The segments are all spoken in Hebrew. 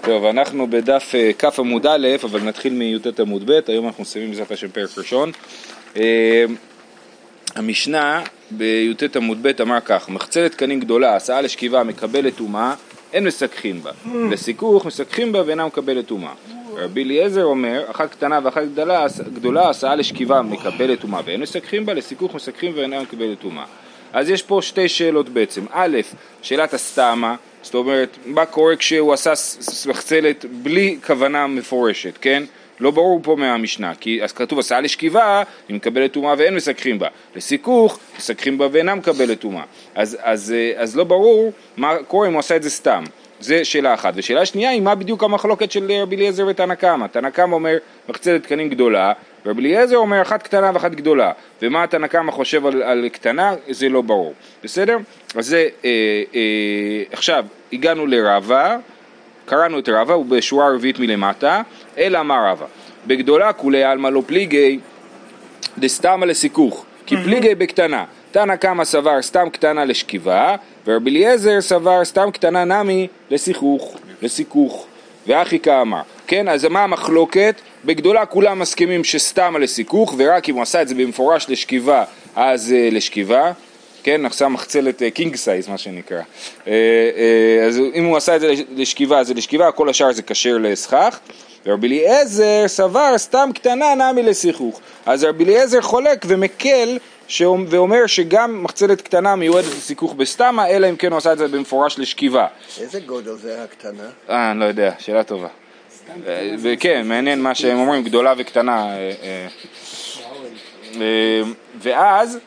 טוב, אנחנו בדף אה, כ עמוד א', אבל נתחיל מי"ט עמוד ב', היום אנחנו מסיימים בעזרת השם פרק ראשון. אה, המשנה בי"ט עמוד ב' אמר כך, מחצלת קנים גדולה, הסעה לשכיבה מקבלת טומאה, אין מסככים בה. לסיכוך מסככים בה ואינה מקבלת טומאה. רבי אליעזר אומר, אחת קטנה ואחת גדולה, גדולה הסעה לשכיבה מקבלת טומאה ואין מסככים בה, לסיכוך מסככים ואינה מקבלת טומאה. אז יש פה שתי שאלות בעצם. א', שאלת הסתמה, זאת אומרת, מה קורה כשהוא עשה מחצלת בלי כוונה מפורשת, כן? לא ברור פה מהמשנה, כי אז כתוב הסעה לשכיבה, היא מקבלת טומאה ואין מסככים בה. לסיכוך, מסככים בה ואינה מקבלת טומאה. אז, אז, אה, אז לא ברור מה קורה אם הוא עשה את זה סתם. זה שאלה אחת. ושאלה שנייה היא מה בדיוק המחלוקת של רבי אליעזר ותנא קמא. תנא קמא אומר מחצלת תקנים גדולה, רבי אליעזר אומר אחת קטנה ואחת גדולה. ומה תנא קמא חושב על, על קטנה זה לא ברור. בסדר? אז זה, אה, אה, עכשיו הגענו לרבה, קראנו את רבה, הוא בשורה רביעית מלמטה, אלא אמר רבה. בגדולה כולי עלמא לא פליגי דסתמא לסיכוך, כי פליגי בקטנה. תנא קמא סבר סתם קטנה לשכיבה, ורבי אליעזר סבר סתם קטנה נמי לסיכוך, לסיכוך. ואחי כאמר, כן, אז מה המחלוקת? בגדולה כולם מסכימים שסתם לסיכוך, ורק אם הוא עשה את זה במפורש לשכיבה, אז אה, לשכיבה. כן, עשה מחצלת king אה, size מה שנקרא. אה, אה, אז אם הוא עשה את זה לשכיבה, זה לשכיבה, כל השאר זה כשר לסכך. ורבי אליעזר סבר סתם קטנה נמי לסיכוך. אז רבי אליעזר חולק ומקל ואומר שגם מחצלת קטנה מיועדת לסיכוך בסתמה, אלא אם כן הוא עשה את זה במפורש לשכיבה. איזה גודל זה הקטנה? אה, אני לא יודע, שאלה טובה. וכן, מעניין מה שהם אומרים, גדולה וקטנה. אה, אה, ואז,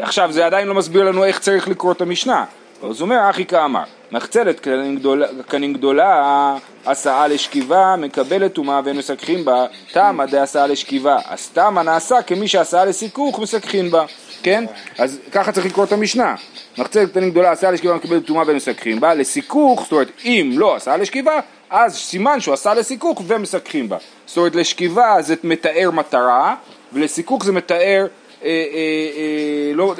עכשיו זה עדיין לא מסביר לנו איך צריך לקרוא את המשנה. אז הוא אומר, אחי כאמר, מחצלת קנים גדולה, הסעה לשכיבה, מקבלת טומאה ואין מסככים בה, תמה דהסעה לשכיבה, אז תמה נעשה כמי שהסעה לסיכוך מסככים בה, כן? אז ככה צריך לקרוא את המשנה. מחצלת קטנים גדולה, הסעה לשכיבה, מקבלת טומאה ואין מסככים בה, לסיכוך, זאת אומרת, אם לא הסעה לשכיבה, אז סימן שהוא עשה לסיכוך ומסככים בה. זאת אומרת, לשכיבה זה מתאר מטרה, ולסיכוך זה מתאר אה, אה, אה, לא,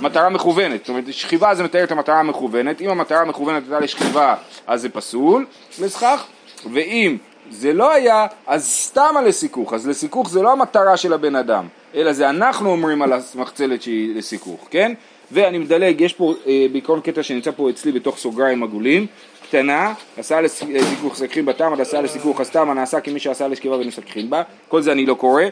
מטרה מכוונת, זאת אומרת שכיבה זה מתאר את המטרה המכוונת, אם המטרה המכוונת הייתה לשכיבה אז זה פסול לסכך, ואם זה לא היה אז סתם על לסיכוך, אז לסיכוך זה לא המטרה של הבן אדם, אלא זה אנחנו אומרים על המחצלת שהיא לסיכוך, כן? ואני מדלג, יש פה בעיקרון קטע שנמצא פה אצלי בתוך סוגריים עגולים, קטנה, עשה לסיכוך סככים בתם, עד עשה לסיכוך הסתם, נעשה כמי שעשה לשכיבה ונסככים בה, כל זה אני לא קורא,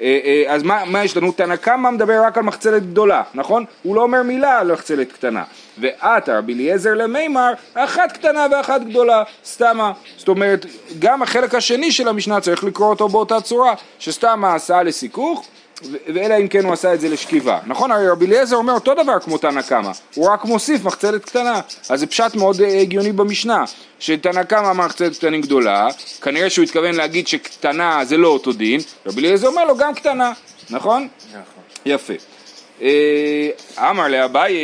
אה, אה, אז מה, מה יש לנו? תנא קמא מדבר רק על מחצלת גדולה, נכון? הוא לא אומר מילה על מחצלת קטנה. ועתה רבי אליעזר למימר, אחת קטנה ואחת גדולה, סתמה. זאת אומרת, גם החלק השני של המשנה צריך לקרוא אותו באותה צורה, שסתמה עשה לסיכוך, ואלא אם כן הוא עשה את זה לשכיבה. נכון? הרי רבי אליעזר אומר אותו דבר כמו תנא קמא, הוא רק מוסיף מחצלת קטנה. אז זה פשט מאוד אה, הגיוני במשנה, שתנא קמא מחצלת קטנים גדולה, כנראה שהוא התכוון להגיד שקטנה זה לא אותו דין, רבי אליעזר אומר לו גם קטנה, נכון? נכון. יפה. אה, אמר לאביי,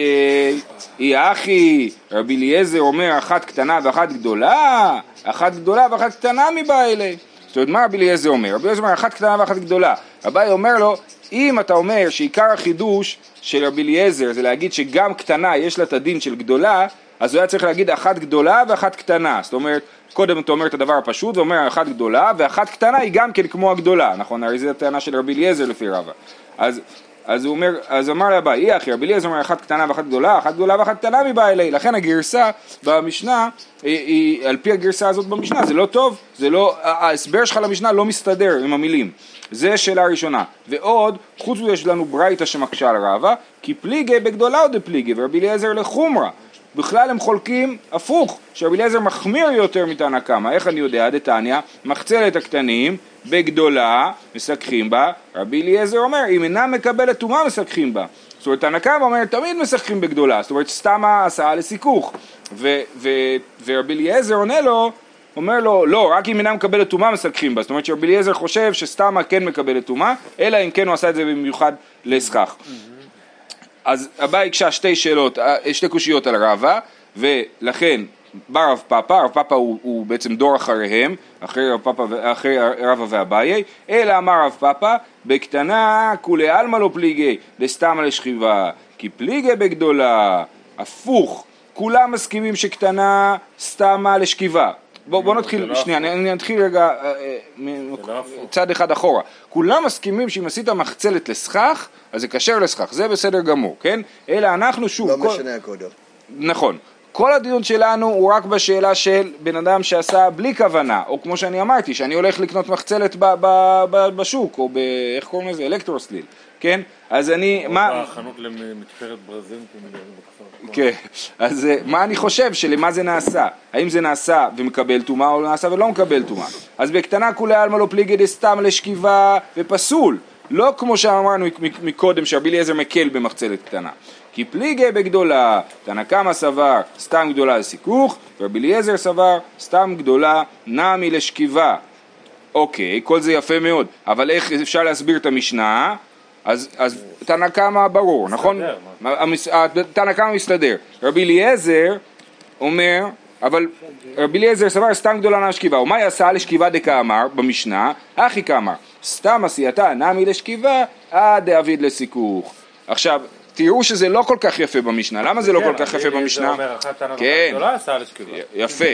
אי אחי, רבי אליעזר אומר אחת קטנה ואחת גדולה, אחת גדולה ואחת קטנה מבעילי. זאת אומרת, מה רבי אליעזר אומר? רבי אליעזר אומר אחת קטנה ואחת גדולה. אביי אומר לו, אם אתה אומר שעיקר החידוש של רבי אליעזר זה להגיד שגם קטנה יש לה את הדין של גדולה, אז הוא היה צריך להגיד אחת גדולה ואחת קטנה. זאת אומרת, קודם אתה אומר את הדבר הפשוט ואומר אחת גדולה, ואחת קטנה היא גם כן כמו הגדולה, נכון? הרי זו הטענה של רבי אליעזר לפי רבא. אז אז הוא אומר, אז אמר לאביי, אי אחי, רבי אליעזר אומר אחת קטנה ואחת גדולה, אחת גדולה ואחת קטנה מבא אלי, לכן הגרסה במשנה, היא, היא, על פי הגרסה הזאת במשנה, זה לא טוב, זה לא, ההסבר שלך למשנה לא מסתדר עם המילים, זה שאלה ראשונה, ועוד, חוץ מזה יש לנו ברייתא שמקשה על רבא, כי פליגי בגדולה או דפליגי, ורבי אליעזר לחומרה, בכלל הם חולקים הפוך, שרבי אליעזר מחמיר יותר מתנא קמא, איך אני יודע? דתניא, מחצלת הקטנים בגדולה, מסככים בה, רבי אליעזר אומר, אם אינה מקבלת טומאה מסככים בה. זאת אומרת, תנא קמא אומר, תמיד משחקים בגדולה, זאת אומרת, סתם הסעה לסיכוך. ו- ו- ורבי אליעזר עונה לו, אומר לו, לא, רק אם אינה מקבלת טומאה מסככים בה. זאת אומרת שרבי אליעזר חושב שסתמה כן מקבלת טומאה, אלא אם כן הוא עשה את זה במיוחד לסכך. אז הבא הקשה שתי שאלות, אה, שתי קושיות על רבא, ולכן בא רב פאפא, רב פאפא הוא, הוא בעצם דור אחריהם, אחרי רב פאפא, אחרי רבא ואביי, אלא אמר רב פאפא, בקטנה כולי עלמא לא פליגי, דסתמא לשכיבה, כי פליגי בגדולה, הפוך, כולם מסכימים שקטנה סתמה לשכיבה. בוא, בוא נתחיל, לא שנייה, אני, אני אתחיל רגע אה, אה, לא. צעד אחד אחורה. כולם מסכימים שאם עשית מחצלת לסכך, אז זה כשר לסכך, זה בסדר גמור, כן? אלא אנחנו שוב, לא כל- משנה הגודל. נכון. כל הדיון שלנו הוא רק בשאלה של בן אדם שעשה בלי כוונה, או כמו שאני אמרתי, שאני הולך לקנות מחצלת ב- ב- ב- בשוק, או ב... איך קוראים לזה? אלקטרוסליל, כן? אז אני, מה... בחנות למתפרת ברזים, כאילו, בכפר. כן, אז אה, מה אני חושב שלמה זה נעשה? האם זה נעשה ומקבל טומאה או נעשה ולא מקבל טומאה? אז בקטנה כולי עלמא לא פליגי דסתם לשכיבה ופסול, לא כמו שאמרנו מקודם שרבי אליעזר מקל במחצלת קטנה. כי פליגי בגדולה, תנא קמא סבר סתם גדולה לסיכוך, ורבי אליעזר סבר סתם גדולה נמי לשכיבה. אוקיי, כל זה יפה מאוד, אבל איך אפשר להסביר את המשנה? אז, אז תנא קמא ברור, נכון? מה? המס- ה- תנא קמא מסתדר. רבי אליעזר אומר, אבל רבי אליעזר סבר סתם גדולה נמי לשכיבה, ומה יעשה לשכיבה דקאמר במשנה? אחי כאמר, סתם עשייתה נמי לשכיבה, עד דאביד לסיכוך. עכשיו, תראו שזה לא כל כך יפה במשנה, למה זה לא כל כך יפה במשנה? זה אומר אחת טענה כן. גדולה עשה לשכיבה. יפה.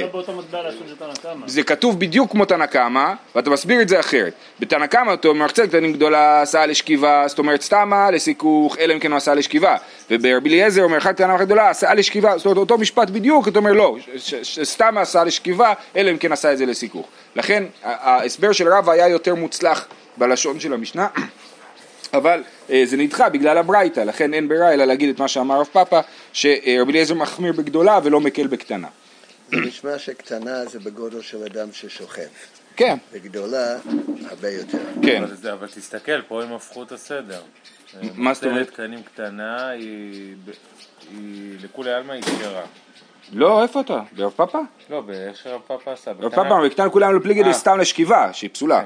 לא. זה כתוב בדיוק כמו תנא קמא, ואתה מסביר את זה אחרת. בתנא קמא אתה אומר מחצלת קטנים גדולה עשה לשכיבה, זאת אומרת סתמה לסיכוך, אלא אם כן הוא עשה לשכיבה. וברבי אליעזר אומר אחת קטנה גדולה עשה לשכיבה, זאת אומרת אותו משפט בדיוק, אתה אומר לא, סתמה עשה לשכיבה, אלא אם כן עשה את זה לסיכוך. לכן ההסבר של רבא היה יותר מוצלח בלשון של המשנה. אבל אה, זה נדחה בגלל הברייתא, לכן אין ברירה אלא להגיד את מה שאמר רב פאפא, שרבי אליעזר מחמיר בגדולה ולא מקל בקטנה. זה נשמע שקטנה זה בגודל של אדם ששוכב. כן, וגדולה הרבה יותר. כן. אבל זה- אבל תסתכל, פה הם הפכו את הסדר. מה זאת אומרת? קנים קטנה היא היא לכולי עלמא היא כשרה. לא, איפה אתה? ברב פאפא? לא, באיך שרב פאפה עשה. רב פאפא, בקטן כולם לפליגי אה. סתם לשכיבה, שהיא פסולה.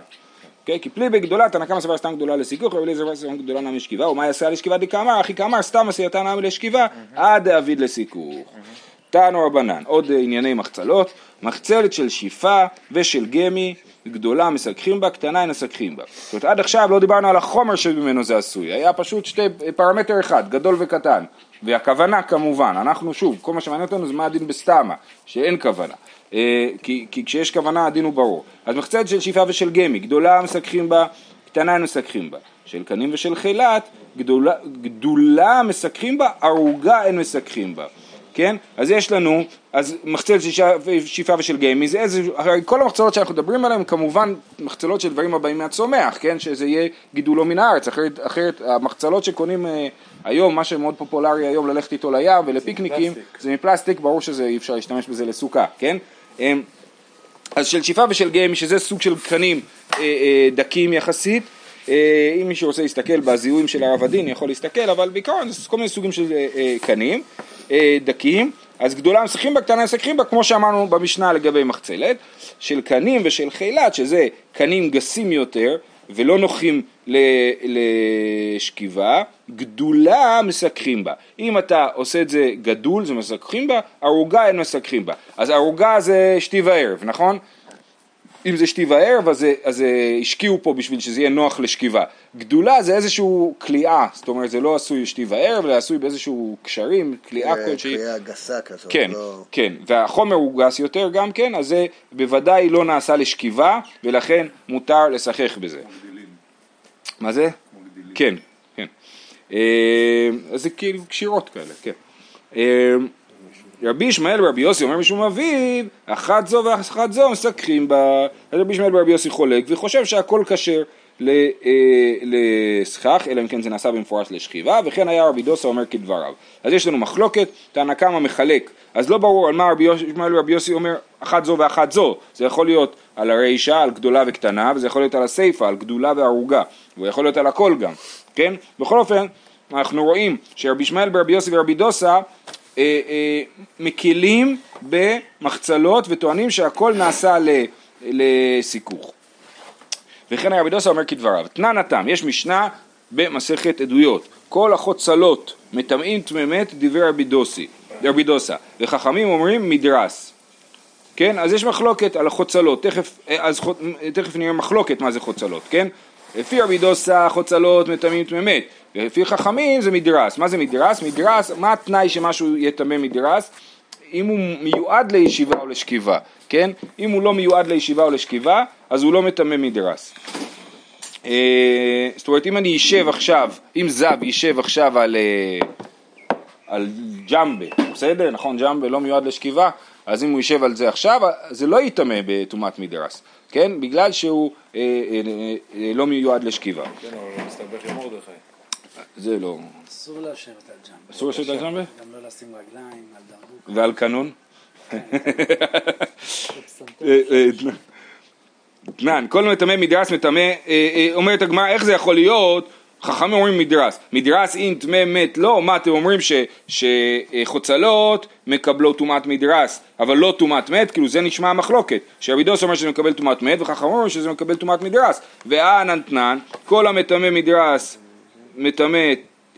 כן, כי פליגי גדולה, תנא קמא סבר סתם גדולה לסיכוך, רבי אליעזר סתם גדולה נמי לשכיבה, ומה יעשה לשכיבה דקאמר, אחי כאמר, סתם עשייתה נמי לשכיבה, עד דאביד לסיכוך. תנו רבנן, עוד ענייני מחצלות, מחצלת של שיפה ושל גמי, גדולה מסככים בה, קטנה אין מסככים בה. זאת אומרת, עד עכשיו לא דיברנו על החומר שממנו זה עשוי, היה פשוט שתי, אה, פרמטר אחד, גדול וקטן. והכוונה כמובן, אנחנו שוב, כל מה שמעניין אותנו זה מה הדין בסתמה, שאין כוונה. אה, כי, כי כשיש כוונה הדין הוא ברור. אז מחצלת של שיפה ושל גמי, גדולה מסככים בה, קטנה מסככים בה. של קנים ושל חילת, גדולה, גדולה מסככים בה, ערוגה אין מסככים בה. כן? אז יש לנו, אז מחצלת של שיפה ושל גמי, זה איזה, הרי כל המחצלות שאנחנו מדברים עליהן כמובן מחצלות של דברים הבאים מהצומח, כן? שזה יהיה גידולו מן הארץ, אחרת, אחרת המחצלות שקונים אה, היום, מה שמאוד פופולרי היום ללכת איתו לים ולפיקניקים, מפלסטיק. זה מפלסטיק, ברור שזה אי אפשר להשתמש בזה לסוכה, כן? אז של שיפה ושל גמי, שזה סוג של קנים אה, אה, דקים יחסית, אה, אם מישהו רוצה להסתכל בזיהויים של הרב הדין, יכול להסתכל, אבל בעיקרון זה כל מיני סוגים של קנים דקים, אז גדולה מסכים בה, קטנה מסכים בה, כמו שאמרנו במשנה לגבי מחצלת, של קנים ושל חילת, שזה קנים גסים יותר, ולא נוחים לשכיבה, גדולה מסככים בה. אם אתה עושה את זה גדול, זה מסככים בה, ערוגה אין מסככים בה. אז ערוגה זה שתי וערב, נכון? אם זה שתי וערב, אז, זה- אז השקיעו פה בשביל שזה יהיה נוח לשכיבה. גדולה זה איזשהו כליאה, זאת אומרת זה לא עשוי שתי וערב, אלא עשוי באיזשהו קשרים, כליאה כלשהי. קריאה גסה כזאת. כן, לא... כן, והחומר הוא גס יותר גם כן, אז זה בוודאי לא נעשה לשכיבה, ולכן מותר לשחק בזה. מה זה? כן, כן. אה, אז זה כאילו קשירות כאלה, כן. רבי ישמעאל ורבי יוסי אומר משום אביו, אחת זו ואחת זו מסככים בה. רבי ישמעאל ורבי יוסי חולק וחושב שהכל כשר ל- אה, לסכך, אלא אם כן זה נעשה במפורש לשכיבה, וכן היה רבי דוסה אומר כדבריו. אז יש לנו מחלוקת, תנא קמא מחלק, אז לא ברור על מה רבי ישמעאל ורבי יוסי אומר אחת זו ואחת זו, זה יכול להיות על הרישה, על גדולה וקטנה, וזה יכול להיות על הסיפה, על גדולה וערוגה, והוא יכול להיות על הכל גם, כן? בכל אופן, אנחנו רואים שרבי ישמעאל ורבי יוסי ורבי דוסה אה, אה, מקלים במחצלות וטוענים שהכל נעשה ל- לסיכוך. וכן הרבי דוסה אומר כדבריו, תנא נתם, יש משנה במסכת עדויות, כל החוצלות מטמאים טמא-מת דברי רבי דוסי, רבי דוסה, וחכמים אומרים מדרס. כן, אז יש מחלוקת על החוצלות, תכף, אה, אז, תכף נראה מחלוקת מה זה חוצלות, כן? לפי רבי דוסה חוצלות מטמאים טמא-מת, ולפי חכמים זה מדרס. מה זה מדרס? מדרס, מה התנאי שמשהו יהיה טמא מדרס? אם הוא מיועד לישיבה או לשכיבה, כן? אם הוא לא מיועד לישיבה או לשכיבה, אז הוא לא מטמא מדרס. אה, זאת אומרת, אם אני אשב עכשיו, אם זב יישב עכשיו על, אה, על ג'מבה, בסדר? נכון, ג'מבה לא מיועד לשכיבה, אז אם הוא יישב על זה עכשיו, זה לא ייטמא בטומאת מדרס, כן? בגלל שהוא אה, אה, אה, לא מיועד לשכיבה. כן, אבל הוא מסתבך עם מרדכי. זה לא... אסור לשבת על ג'מבה. אסור לשבת על ג'מבה? גם לא לשים רגליים על דרבוק. ועל קנון? אה, אה, אתנן, כל מטמא מדרס מטמא, אה, אה, אומרת הגמרא איך זה יכול להיות, חכמים אומרים מדרס, מדרס אם טמא מת לא, מה אתם אומרים ש- שחוצלות מקבלות טומאת מדרס, אבל לא טומאת מת, כאילו זה נשמע המחלוקת, שרבי דוס אומר שזה מקבל טומאת מת, וחכמים אומרים שזה מקבל טומאת מדרס, ואנן תנן, כל המטמא מדרס מטמא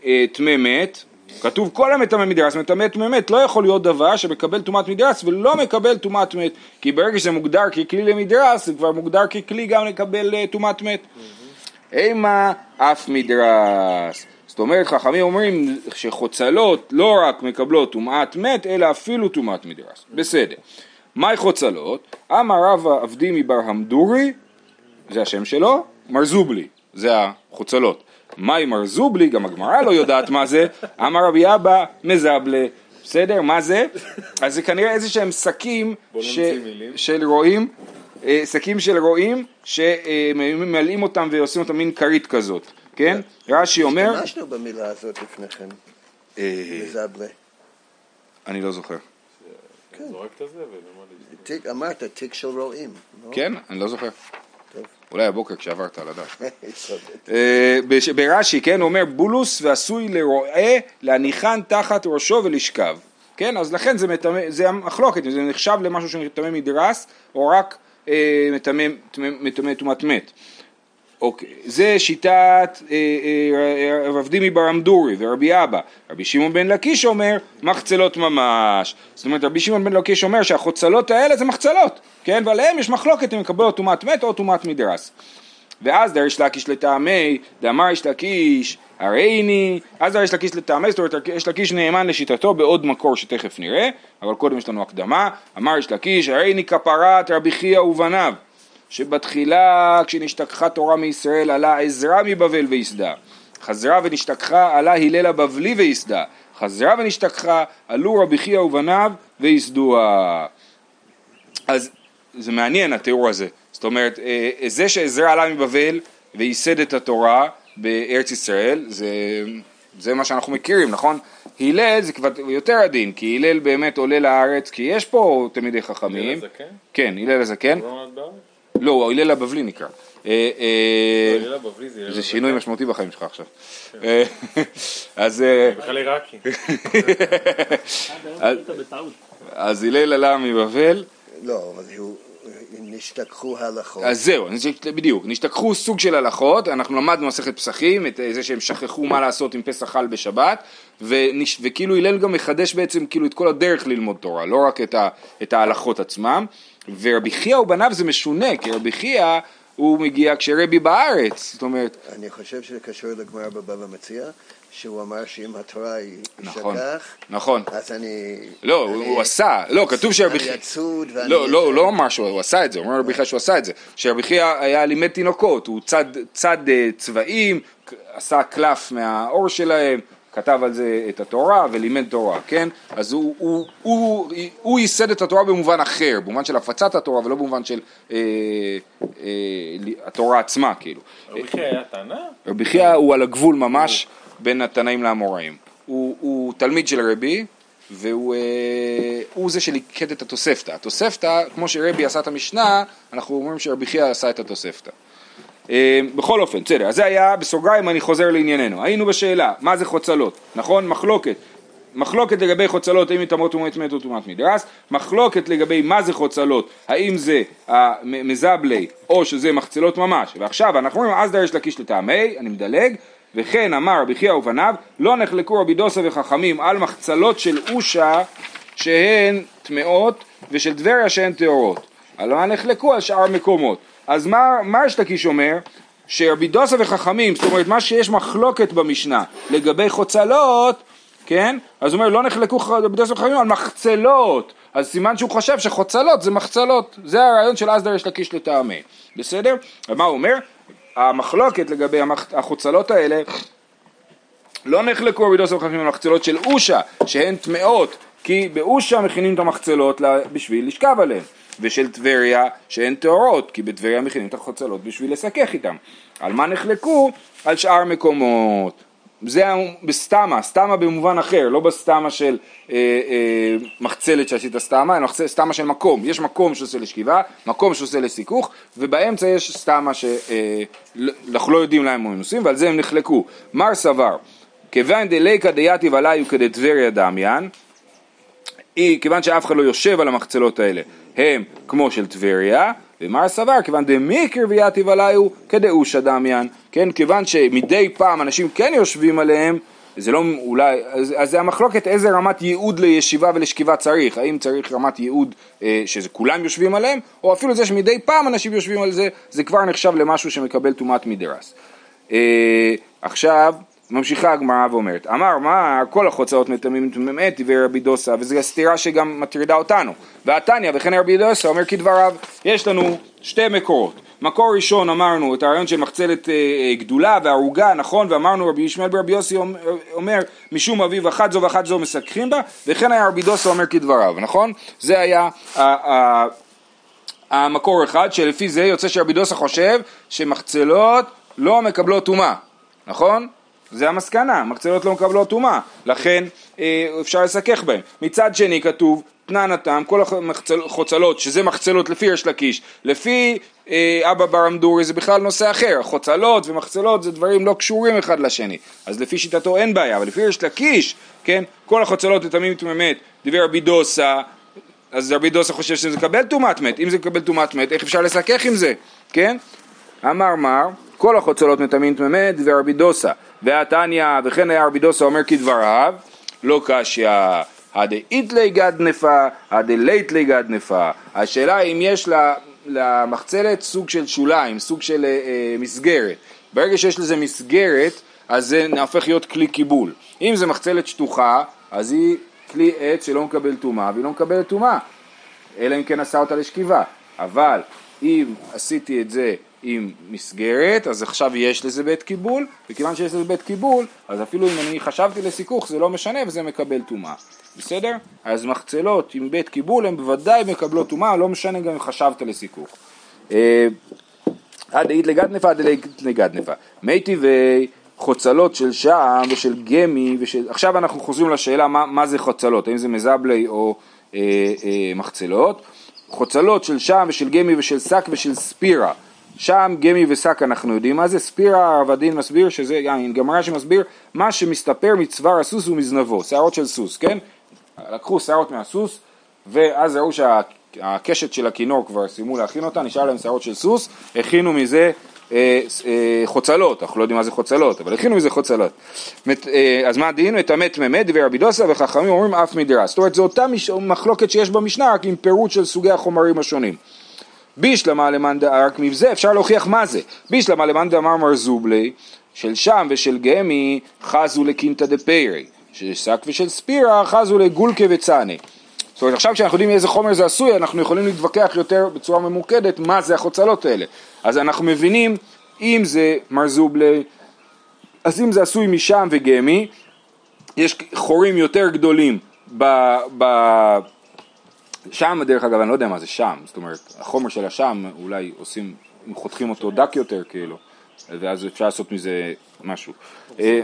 אה, טמא מת, כתוב כל המטמא מדרס מטמא טמא מת, לא יכול להיות דבר שמקבל טומאת מדרס ולא מקבל טומאת מת, כי ברגע שזה מוגדר ככלי למדרס, זה כבר מוגדר ככלי גם לקבל אה, טומאת מת. אימה אף מדרס. זאת אומרת, חכמים אומרים שחוצלות לא רק מקבלות טומאת מת, אלא אפילו טומאת מדרס. בסדר. מהי חוצלות? אמר רב עבדי מבר המדורי, זה השם שלו, מרזובלי, זה החוצלות. מהי מרזובלי? גם הגמרא לא יודעת מה זה, אמר רבי אבא מזבלה. בסדר? מה זה? אז זה כנראה איזה שהם שקים ש... של רועים, שקים של רועים שממלאים אותם ועושים אותם מין כרית כזאת, כן? רש"י אומר, השתמשנו במילה הזאת לפני כן, אה, מזבלה. אני לא זוכר. תיק, אמרת, תיק של רועים. לא? כן? אני לא זוכר. אולי הבוקר כשעברת על הדף. אה, ברש"י, כן, הוא אומר בולוס ועשוי לרועה להניחן תחת ראשו ולשכב. כן, אז לכן זה מטמא, זה המחלוקת, אם זה נחשב למשהו שמטמא מדרס, או רק טמא- מטמא טומאת מת. אוקיי, זה שיטת אה, אה, רב דימי ברמדורי ורבי אבא. רבי שמעון בן לקיש אומר מחצלות ממש. זאת אומרת רבי שמעון בן לקיש אומר שהחוצלות האלה זה מחצלות, כן? ועליהם יש מחלוקת אם מקבלות טומאת מת או טומאת מדרס. ואז דריש לקיש לטעמי, דאמר יש לקיש, הריני, אז דריש לקיש לטעמי, זאת אומרת יש לקיש נאמן לשיטתו בעוד מקור שתכף נראה, אבל קודם יש לנו הקדמה, אמר יש לקיש, הריני כפרת רבי חייא ובניו, שבתחילה כשנשתכחה תורה מישראל עלה עזרא מבבל ויסדה, חזרה ונשתכחה עלה הלל הבבלי ויסדה, חזרה ונשתכחה עלו רבי חייא ובניו ויסדוה. אז זה מעניין התיאור הזה, אומרת, אה, זה שעזרא עלה מבבל וייסד את התורה בארץ ישראל, זה, זה מה שאנחנו מכירים, נכון? הלל זה כבר יותר עדין, כי הלל באמת עולה לארץ, כי יש פה תלמידי חכמים. הלל הזקן? כן, הלל הזקן. לא נולד בארץ? לא, הוא הלל הבבלי נקרא. אה, אה, זה. שינוי משמעותי בחיים שלך עכשיו. אה, אז אה, בכלל עיראקי. בטעות. אז הלל עלה מבבל. לא, אבל הוא, נשתכחו הלכות. אז זהו, בדיוק, נשתכחו סוג של הלכות, אנחנו למדנו מסכת פסחים, את זה שהם שכחו מה לעשות עם פסח חל בשבת, ונש, וכאילו הלל גם מחדש בעצם כאילו את כל הדרך ללמוד תורה, לא רק את, ה, את ההלכות עצמם, ורבי חייא ובניו זה משונה, כי רבי חייא הוא מגיע כשרבי בארץ, זאת אומרת, אני חושב שזה קשור לגמרא בבבא מציע, שהוא אמר שאם התורה היא נכון, שכח, נכון, אז אני... לא, הוא, אני- הוא עשה, לא, כתוב שרבי אני חייא, יצוד ואני... לא, לא, הוא לא אמר שהוא עשה את זה, הוא אומר רבי חייא שהוא עשה את זה, שרבי חייא היה לימד תינוקות, הוא צד, צד אה, צבעים, עשה קלף מהאור שלהם, כתב על זה את התורה ולימד תורה, כן? אז הוא, הוא, הוא, הוא ייסד את התורה במובן אחר, במובן של הפצת התורה ולא במובן של אה, אה, התורה עצמה, כאילו. רבי חייא היה טענה? רבי חייא הוא על הגבול ממש בין התנאים לאמוראים. הוא, הוא תלמיד של רבי, והוא אה, זה שליקט את התוספתא. התוספתא, כמו שרבי עשה את המשנה, אנחנו אומרים שרבי חייא עשה את התוספתא. אה, בכל אופן, בסדר, אז זה היה בסוגריים, אני חוזר לענייננו. היינו בשאלה, מה זה חוצלות, נכון? מחלוקת. מחלוקת לגבי חוצלות, האם מטמאות טומאת מת או טומאת מדרס, מחלוקת לגבי מה זה חוצלות, האם זה המזבלי או שזה מחצלות ממש, ועכשיו אנחנו אומרים אז דרש לקיש לטעמי, אני מדלג, וכן אמר רבי חייא ובניו, לא נחלקו רבי דוסה וחכמים על מחצלות של אושה שהן טמאות ושל טבריה שהן טהורות, על מה נחלקו על שאר מקומות, אז מה, מה יש לקיש אומר? שרבי דוסה וחכמים, זאת אומרת מה שיש מחלוקת במשנה לגבי חוצלות כן? אז הוא אומר לא נחלקו רבי יוסף וחכמים על מחצלות, אז סימן שהוא חושב שחוצלות זה מחצלות, זה הרעיון של אסדר יש לקיש לטעמי, בסדר? ומה הוא אומר? המחלוקת לגבי. החוצלות האלה לא נחלקו רבי יוסף וחכמים על מחצלות של אושה שהן טמאות כי באושה מכינים את המחצלות בשביל לשכב עליהן ושל טבריה שהן טהורות כי בטבריה מכינים את החוצלות בשביל לסכך איתן על מה נחלקו? על שאר מקומות זה בסתמה, סתמה במובן אחר, לא בסתמה של אה, אה, מחצלת שעשית סתמה, אלא סתמה של מקום. יש מקום שעושה לשכיבה, מקום שעושה לסיכוך, ובאמצע יש סתמה שאנחנו לא יודעים להם מה הם עושים, ועל זה הם נחלקו. מר סבר, כיוון דליקא דייתיב עליו כדטבריה דמיין, כיוון שאף אחד לא יושב על המחצלות האלה, הם כמו של טבריה, ומר סבר, כיוון דמיקר ויתיב עליו כדאושה דמיין, כן, כיוון שמדי פעם אנשים כן יושבים עליהם, זה לא אולי, אז, אז זה המחלוקת איזה רמת ייעוד לישיבה ולשכיבה צריך, האם צריך רמת ייעוד אה, שזה כולם יושבים עליהם, או אפילו זה שמדי פעם אנשים יושבים על זה, זה כבר נחשב למשהו שמקבל טומאת מדרס. אה, עכשיו, ממשיכה הגמרא ואומרת, אמר מה כל החוצאות מטמאים מטמאי טבעי רבי דוסה וזו הסתירה שגם מטרידה אותנו. והתניא וכן רבי דוסה אומר כדבריו יש לנו שתי מקורות. מקור ראשון אמרנו את הרעיון של מחצלת אה, אה, גדולה וערוגה נכון ואמרנו רבי ישמעאל ברבי יוסי אומר, משום אביו אחת זו ואחת זו מסככים בה וכן היה רבי דוסה אומר כדבריו נכון? זה היה ה- ה- המקור אחד שלפי זה יוצא שרבי דוסה חושב שמחצלות לא מקבלות טומאה נכון? זה המסקנה, מחצלות לא מקבלות טומאה, לכן אה, אפשר לסכך בהן. מצד שני כתוב, תנן הטעם, כל החוצלות, שזה מחצלות לפי יש לקיש, לפי אה, אבא ברמדורי זה בכלל נושא אחר, חוצלות ומחצלות זה דברים לא קשורים אחד לשני, אז לפי שיטתו אין בעיה, אבל לפי יש לקיש, כן, כל החוצלות לתמים תממת, דיבר רבי דוסה, אז רבי דוסה חושב שזה מקבל טומאת מת, אם זה מקבל טומאת מת, איך אפשר לסכך עם זה, כן? אמר מר, כל החוצלות מטמאים תממת ורבי דוסה, והתניא וכן היה רבי דוסה אומר כדבריו, לא קשיא, הדאיתלי גדנפה, הדלייתלי גדנפה. השאלה אם יש למחצלת סוג של שוליים, סוג של אה, אה, מסגרת. ברגע שיש לזה מסגרת, אז זה הופך להיות כלי קיבול. אם זה מחצלת שטוחה, אז היא כלי עץ שלא מקבל טומאה, והיא לא מקבלת טומאה. אלא אם כן עשה אותה לשכיבה. אבל אם עשיתי את זה עם מסגרת, אז עכשיו יש לזה בית קיבול, וכיוון שיש לזה בית קיבול, אז אפילו אם אני חשבתי לסיכוך זה לא משנה וזה מקבל טומאה. בסדר? אז מחצלות עם בית קיבול הן בוודאי מקבלות טומאה, לא משנה גם אם חשבת לסיכוך. אה, עד אית לגדנפה, עד אית לגדנפה. מי טבעי חוצלות של שעם ושל גמי ושל... עכשיו אנחנו חוזרים לשאלה מה, מה זה חוצלות, האם זה מזבלי או אה, אה, מחצלות. חוצלות של שעם ושל גמי ושל שק ושל ספירה. שעם, גמי ושק אנחנו יודעים מה זה, ספירה הרב הדין מסביר שזה, גם גמרא שמסביר מה שמסתפר מצוואר הסוס ומזנבו, שערות של סוס, כן? לקחו שערות מהסוס ואז ראו שהקשת של הכינור כבר סיימו להכין אותה, נשאר להם שערות של סוס, הכינו מזה אה, אה, חוצלות, אנחנו לא יודעים מה זה חוצלות, אבל הכינו מזה חוצלות. אה, אז מה הדין? מטמא טמא דבר רבי דוסה וחכמים אומרים אף מדרס. זאת אומרת זו אותה. מחלוקת שיש במשנה רק עם פירוט של סוגי החומרים השונים. בישלמה למאן דא, רק מזה אפשר להוכיח מה זה. בישלמה למאן דאמר מר זובלי, של שם ושל גמי חזו לקינטה דפיירי, של שק ושל ספירה חזו לגולקה וצאנה. זאת אומרת עכשיו כשאנחנו יודעים מאיזה חומר זה עשוי אנחנו יכולים להתווכח יותר בצורה ממוקדת מה זה החוצלות האלה. אז אנחנו מבינים אם זה מר זובלי, אז אם זה עשוי משם וגמי, יש חורים יותר גדולים ב... ב שם דרך אגב אני לא יודע מה זה שם, זאת אומרת החומר של השם אולי עושים, חותכים אותו דק יותר כאילו, ואז אפשר לעשות מזה משהו. אה,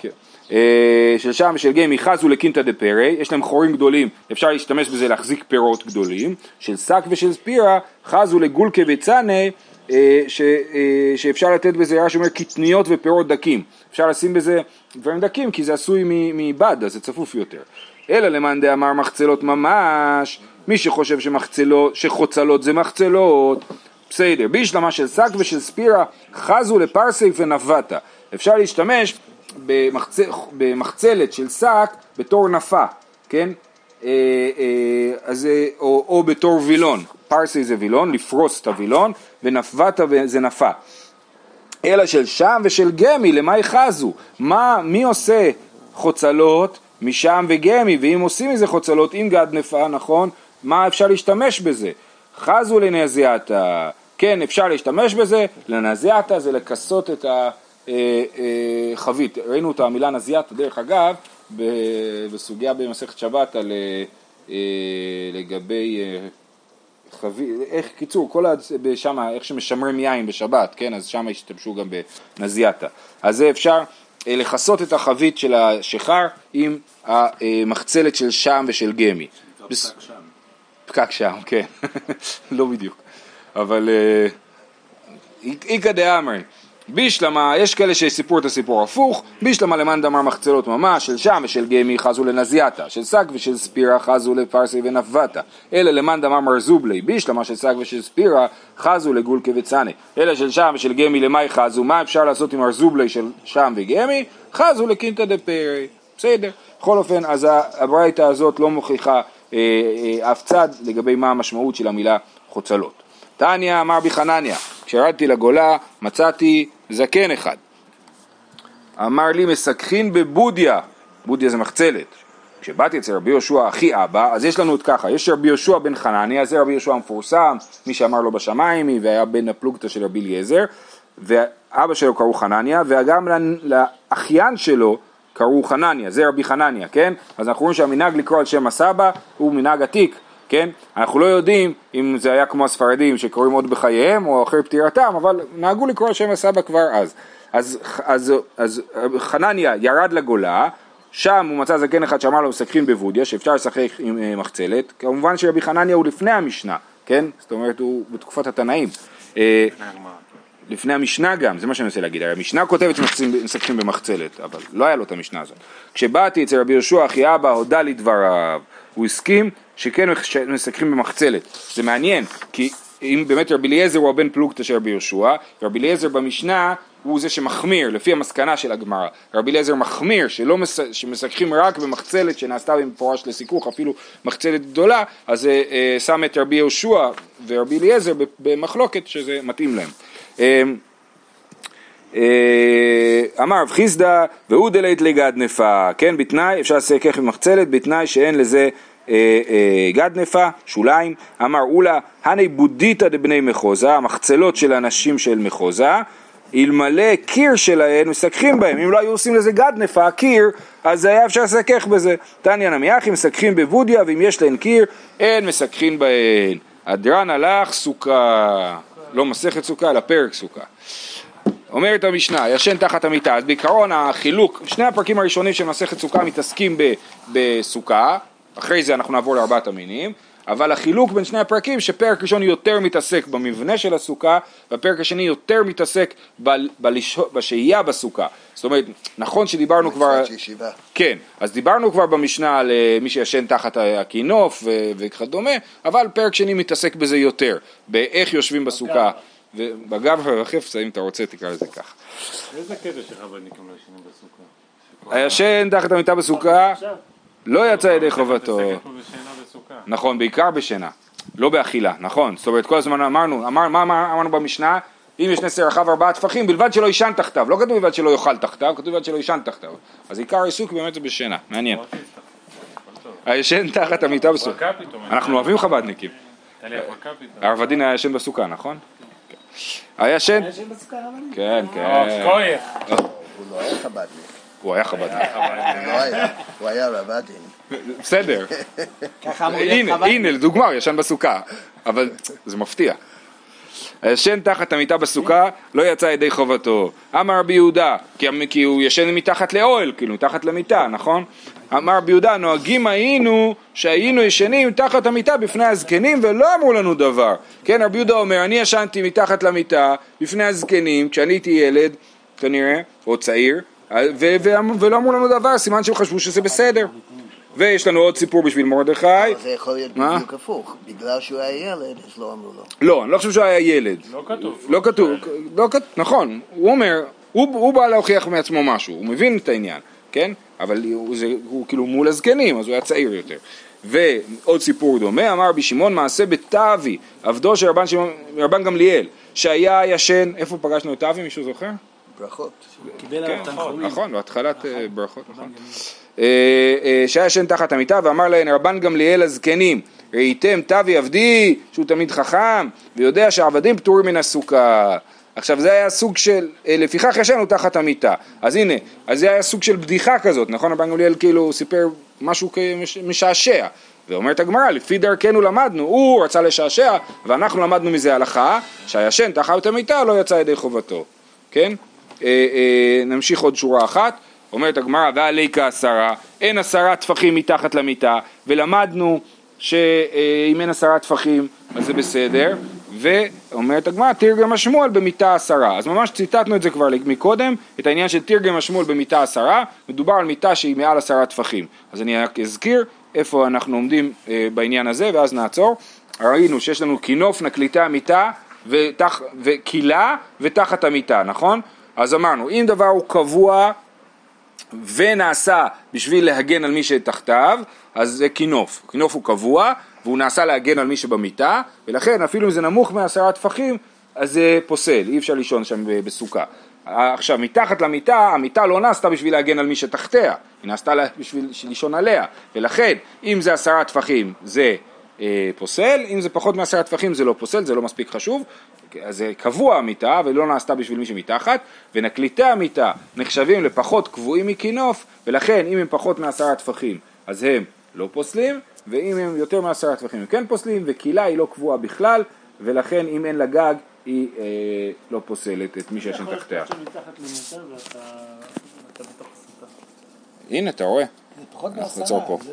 כן. אה, של שם ושל גמי חזו לקינטה דה פרי, יש להם חורים גדולים, אפשר להשתמש בזה להחזיק פירות גדולים, של שק ושל ספירה חזו לגולקה וצאנה אה, ש, אה, שאפשר לתת בזה רש"י אומר קטניות ופירות דקים, אפשר לשים בזה דברים דקים כי זה עשוי מבד אז זה צפוף יותר. אלא למאן דאמר מחצלות ממש, מי שחושב שמחצלות, שחוצלות זה מחצלות, בסדר, בישלמה של שק ושל ספירה חזו לפרסי ונבטה, אפשר להשתמש במחצ... במחצלת של שק בתור נפה, כן? אה, אה, אז, או, או בתור וילון, פרסי זה וילון, לפרוס את הוילון, ונפתה זה נפה. אלא של שם ושל גמי, למה יחזו? מה, מי עושה חוצלות משם וגמי, ואם עושים מזה חוצלות עם גד נפה, נכון, מה אפשר להשתמש בזה? חזו לנזיעתא, כן אפשר להשתמש בזה, לנזיעתא זה לכסות את החבית, ראינו את המילה נזיעתא דרך אגב בסוגיה במסכת שבת על אה, אה, לגבי חבית, איך, קיצור, כל ה... שם, איך שמשמרים יין בשבת, כן, אז שם השתמשו גם בנזיעתא. אז זה אפשר אה, לכסות את החבית של השיכר עם המחצלת של שם ושל גמי. בס- פקק שם, כן, לא בדיוק, אבל אה, איכא דאמרי, בישלמה, יש כאלה שסיפרו את הסיפור הפוך, בישלמה למאן דמר מחצלות ממש, של שם ושל גמי חזו לנזיעתא, של שק ושל ספירה חזו לפרסי ונפבתא, אלא למאן דמר מרזובלי, בישלמה של שק ושל ספירה חזו לגולקה וצאנה, אלא של שם ושל גמי למאי חזו, מה אפשר לעשות עם מרזובלי של שם וגמי? חזו לקינטה דפרי, בסדר. בכל אופן, אז הברייתא הזאת לא מוכיחה אה, אה, אף צד לגבי מה המשמעות של המילה חוצלות. תניא אמר בי חנניה, כשירדתי לגולה מצאתי זקן אחד. אמר לי מסככין בבודיה, בודיה זה מחצלת. כשבאתי אצל רבי יהושע אחי אבא, אז יש לנו את ככה, יש רבי יהושע בן חנניה, זה רבי יהושע המפורסם, מי שאמר לו בשמיים, והיה בן הפלוגתא של רבי אליעזר, ואבא שלו קראו חנניה, וגם לאחיין שלו קראו חנניה, זה רבי חנניה, כן? אז אנחנו רואים שהמנהג לקרוא על שם הסבא הוא מנהג עתיק, כן? אנחנו לא יודעים אם זה היה כמו הספרדים שקוראים עוד בחייהם או אחרי פטירתם, אבל נהגו לקרוא על שם הסבא כבר אז. אז, אז, אז חנניה ירד לגולה, שם הוא מצא זקן אחד שאמר לו מסככים בבודיה, שאפשר לשחק עם אה, מחצלת, כמובן שרבי חנניה הוא לפני המשנה, כן? זאת אומרת הוא בתקופת התנאים. אה, לפני המשנה גם, זה מה שאני מנסה להגיד, הרי המשנה כותבת שמסככים במחצלת, אבל לא היה לו את המשנה הזאת. כשבאתי אצל רבי יהושע אחי אבא, הודה לי דבריו, הוא הסכים שכן מסככים במחצלת. זה מעניין, כי אם באמת רבי אליעזר הוא הבן פלוגתא של רבי יהושע, רבי אליעזר במשנה הוא זה שמחמיר, לפי המסקנה של הגמרא. רבי אליעזר מחמיר, שלא מס... שמסככים רק במחצלת שנעשתה במפורש לסיכוך, אפילו מחצלת גדולה, אז אה, אה, שם את רבי יהושע ורבי אליעזר במחלוקת שזה מתאים להם. אה, אה, אמר רב חיסדא והוא דלית לגד נפה, כן בתנאי אפשר לסכך במחצלת בתנאי שאין לזה אה, אה, גד נפה, שוליים, אמר אולה הני בודיתא דבני מחוזה, המחצלות של הנשים של מחוזה, אלמלא קיר שלהן מסככים בהם, אם לא היו עושים לזה גד נפה, קיר, אז היה אפשר לסכך בזה. תניא נמי אחי מסככים בבודיה ואם יש להן קיר אין מסככים בהן. הדרן הלך סוכה, לא מסכת סוכה אלא פרק סוכה. אומרת המשנה, ישן תחת המיטה, אז בעיקרון החילוק, שני הפרקים הראשונים של מסכת סוכה מתעסקים בסוכה, אחרי זה אנחנו נעבור לארבעת המינים, אבל החילוק בין שני הפרקים שפרק ראשון יותר מתעסק במבנה של הסוכה והפרק השני יותר מתעסק ב, בלש... בשהייה בסוכה. זאת אומרת, נכון שדיברנו כבר... מצוות ישיבה. כן, אז דיברנו כבר במשנה על אה, מי שישן תחת הכינוף ו- וכדומה, אבל פרק שני מתעסק בזה יותר, באיך יושבים בסוכה, בגב ובחפצה אם אתה רוצה תקרא לזה כך. איזה קטע שחב"דניקים לא ישנים בסוכה? הישן תחת המיטה בסוכה לא יצא ידי חובתו. נכון, בעיקר בשינה, לא באכילה, נכון. זאת אומרת, כל הזמן אמרנו, אמר, מה אמר- אמרנו במשנה? אם יש נס ירחב ארבעה טפחים, בלבד שלא יישן תחתיו. לא כתוב בלבד שלא יאכל תחתיו, כתוב בלבד שלא יישן תחתיו. אז עיקר העיסוק באמת זה בשינה, מעניין. הישן תחת המיטה בסוכה. אנחנו אוהבים חב"דניקים. הרב הדין היה ישן בסוכה, נכון? הישן, יש בסוכה רבנים? כן, אה, כן. הוא לא היה חב"דניק, הוא היה חב"דניק. הוא לא היה, הוא היה רב הדין. בסדר. הנה, חב"דניק. הנה, לדוגמה, הוא ישן בסוכה, אבל זה מפתיע. הישן תחת המיטה בסוכה לא יצא ידי חובתו. אמר רבי יהודה, כי הוא ישן מתחת לאוהל, כאילו מתחת למיטה, נכון? אמר רבי יהודה, נוהגים היינו שהיינו ישנים תחת המיטה בפני הזקנים ולא אמרו לנו דבר. כן, רבי יהודה אומר, אני ישנתי מתחת למיטה בפני הזקנים כשאני הייתי ילד, כנראה, או צעיר, ו- ו- ולא אמרו לנו דבר, סימן שהם חשבו שזה בסדר. ויש לנו עוד סיפור בשביל מרדכי. זה יכול להיות מה? בדיוק הפוך. בגלל שהוא היה ילד, אז לא אמרו לו. לא, אני לא חושב שהוא היה ילד. לא כתוב. לא כתוב, לא כתוב, נכון, הוא אומר, הוא, הוא בא להוכיח מעצמו משהו, הוא מבין את העניין, כן? אבל הוא, זה, הוא כאילו מול הזקנים, אז הוא היה צעיר יותר. ועוד סיפור דומה, אמר רבי שמעון מעשה בתאווי, עבדו של רבן, שמעון- רבן גמליאל, שהיה ישן, איפה פגשנו את תאווי, מישהו זוכר? ברכות. קיבל כן, עליו תנחומים. נכון, בהתחלת אה, ברכות, נכון. אה, אה, שהיה ישן תחת המיטה ואמר להן רבן גמליאל הזקנים ראיתם תבי עבדי שהוא תמיד חכם ויודע שהעבדים פטורים מן הסוכה עכשיו זה היה סוג של, לפיכך ישנו תחת המיטה אז הנה, אז זה היה סוג של בדיחה כזאת, נכון? רבן גמליאל כאילו סיפר משהו משעשע ואומרת הגמרא, לפי דרכנו למדנו, הוא רצה לשעשע ואנחנו למדנו מזה הלכה שהישן תחת המיטה לא יצא ידי חובתו, כן? אה, אה, נמשיך עוד שורה אחת, אומרת הגמרא, ועלי כעשרה, אין עשרה טפחים מתחת למיטה, ולמדנו שאם אין עשרה טפחים אז זה בסדר, ואומרת הגמרא, תרגם השמואל במיטה עשרה. אז ממש ציטטנו את זה כבר מקודם, את העניין של תרגם השמואל במיטה עשרה, מדובר על מיטה שהיא מעל עשרה טפחים. אז אני רק אזכיר איפה אנחנו עומדים אה, בעניין הזה, ואז נעצור. ראינו שיש לנו כינוף נקליטי המיטה ותח, ותחת המיטה, נכון? אז אמרנו, אם דבר הוא קבוע ונעשה בשביל להגן על מי שתחתיו, אז זה כינוף. כינוף הוא קבוע, והוא נעשה להגן על מי שבמיטה, ולכן אפילו אם זה נמוך מעשרה טפחים, אז זה פוסל, אי אפשר לישון שם בסוכה. עכשיו, מתחת למיטה, המיטה לא נעשתה בשביל להגן על מי שתחתיה, היא נעשתה בשביל לישון עליה, ולכן אם זה עשרה טפחים זה אה, פוסל, אם זה פחות מעשרה טפחים זה לא פוסל, זה לא מספיק חשוב, אז זה קבוע המיטה ולא נעשתה בשביל מי שמתחת, ונקליטי המיטה נחשבים לפחות קבועים מכינוף, ולכן אם הם פחות מעשרה טפחים אז הם לא פוסלים, ואם הם יותר מעשרה טפחים הם כן פוסלים, וקילה היא לא קבועה בכלל, ולכן אם אין לה גג היא אה, לא פוסלת את מי שישן תחתיה. הנה אתה רואה, זה פחות אנחנו נעצור מעשרה. פה.